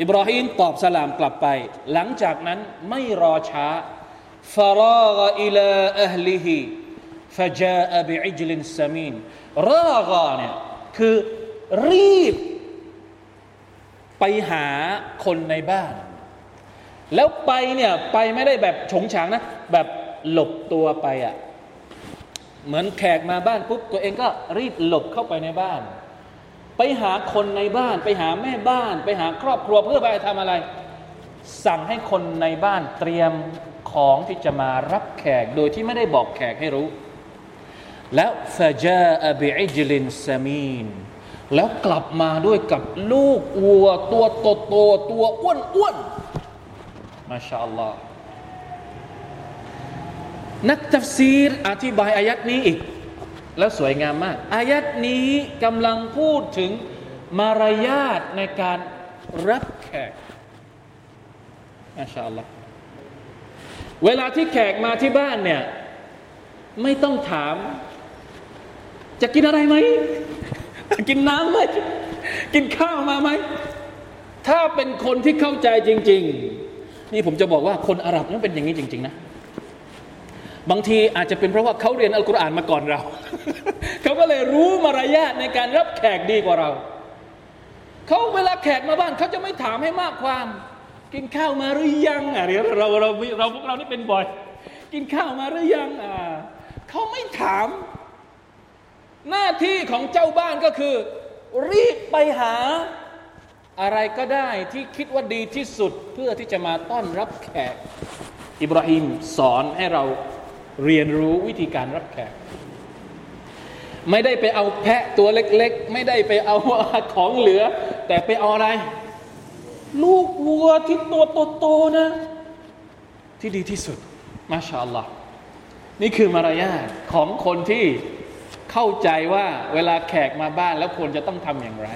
อิบราฮิมตอบสลามกลับไป หลังจากนั้นไม่รอช้าฟารากอิลาอัลลิฮิฟจาอบิอิจลินสมีนรากาเนี่ยคือรีบ ไปหาคนในบ้าน แล้วไปเนี่ยไปไม่ได้แบบฉงฉางนะ แบบหลบตัวไปอะ่ะเหมือนแขกมาบ้านปุ๊บตัวเองก็รีบหลบเข้าไปในบ้าน ไปหาคนในบ้าน ไปหาแม่บ้าน ไปหาครอบครัวเพื่อไปทำอะไร สั่งให้คนในบ้านเตรียมของที่จะมารับแขกโดยที่ไม่ได้บอกแขกให้รู้ แล้วฟาจาอบิอิจลินซามีนแล้วกลับมาด้วยกับลูกวัว ตัวโตโตตัวอ้วนอ้วนมาชาอัลลอฮ์นักตัฟซีรอธิบายอายัดนี้อีก แล้วสวยงามมาก อายัดนี้กำลังพูดถึงมารยาทในการรับแขกมาชาอัลลอฮ์เวลาที่แขกมาที่บ้านเนี่ย ไม่ต้องถาม จะกินอะไรไหม กินน้ำไหม กินข้าวมาไหม ถ้าเป็นคนที่เข้าใจจริง ๆ นี่ผมจะบอกว่าคนอาหรับนั้นเป็นอย่างนี้จริง ๆ นะ บางทีอาจจะเป็นเพราะว่าเขาเรียนอัลกุรอานมาก่อนเรา เขาก็เลยรู้มารยาทในการรับแขกดีกว่าเรา เขาเวลาแขกมาบ้านเขาจะไม่ถามให้มากความ กินข้าวมาหรือยังอะเราเราเราเราพวกเรานี่เป็นบ่อย กินข้าวมาหรือยังอ่าเขาไม่ถาม หน้าที่ของเจ้าบ้านก็คือ รีบไปหาอะไรก็ได้ที่คิดว่าดีที่สุดเพื่อที่จะมาต้อนรับแขก อิบราฮิมสอนให้เรา เรียนรู้วิธีการรับแขก ไม่ได้ไปเอาแพะตัวเล็กๆ ไม่ได้ไปเอาของเหลือ แต่ไปเอาอะไร ลูกวัวที่ตัวโตๆนะ ที่ดีที่สุด มาชาอัลลอฮ์นี่คือมารยาทของคนที่เข้าใจว่าเวลาแขกมาบ้านแล้วควรจะต้องทำอย่างไร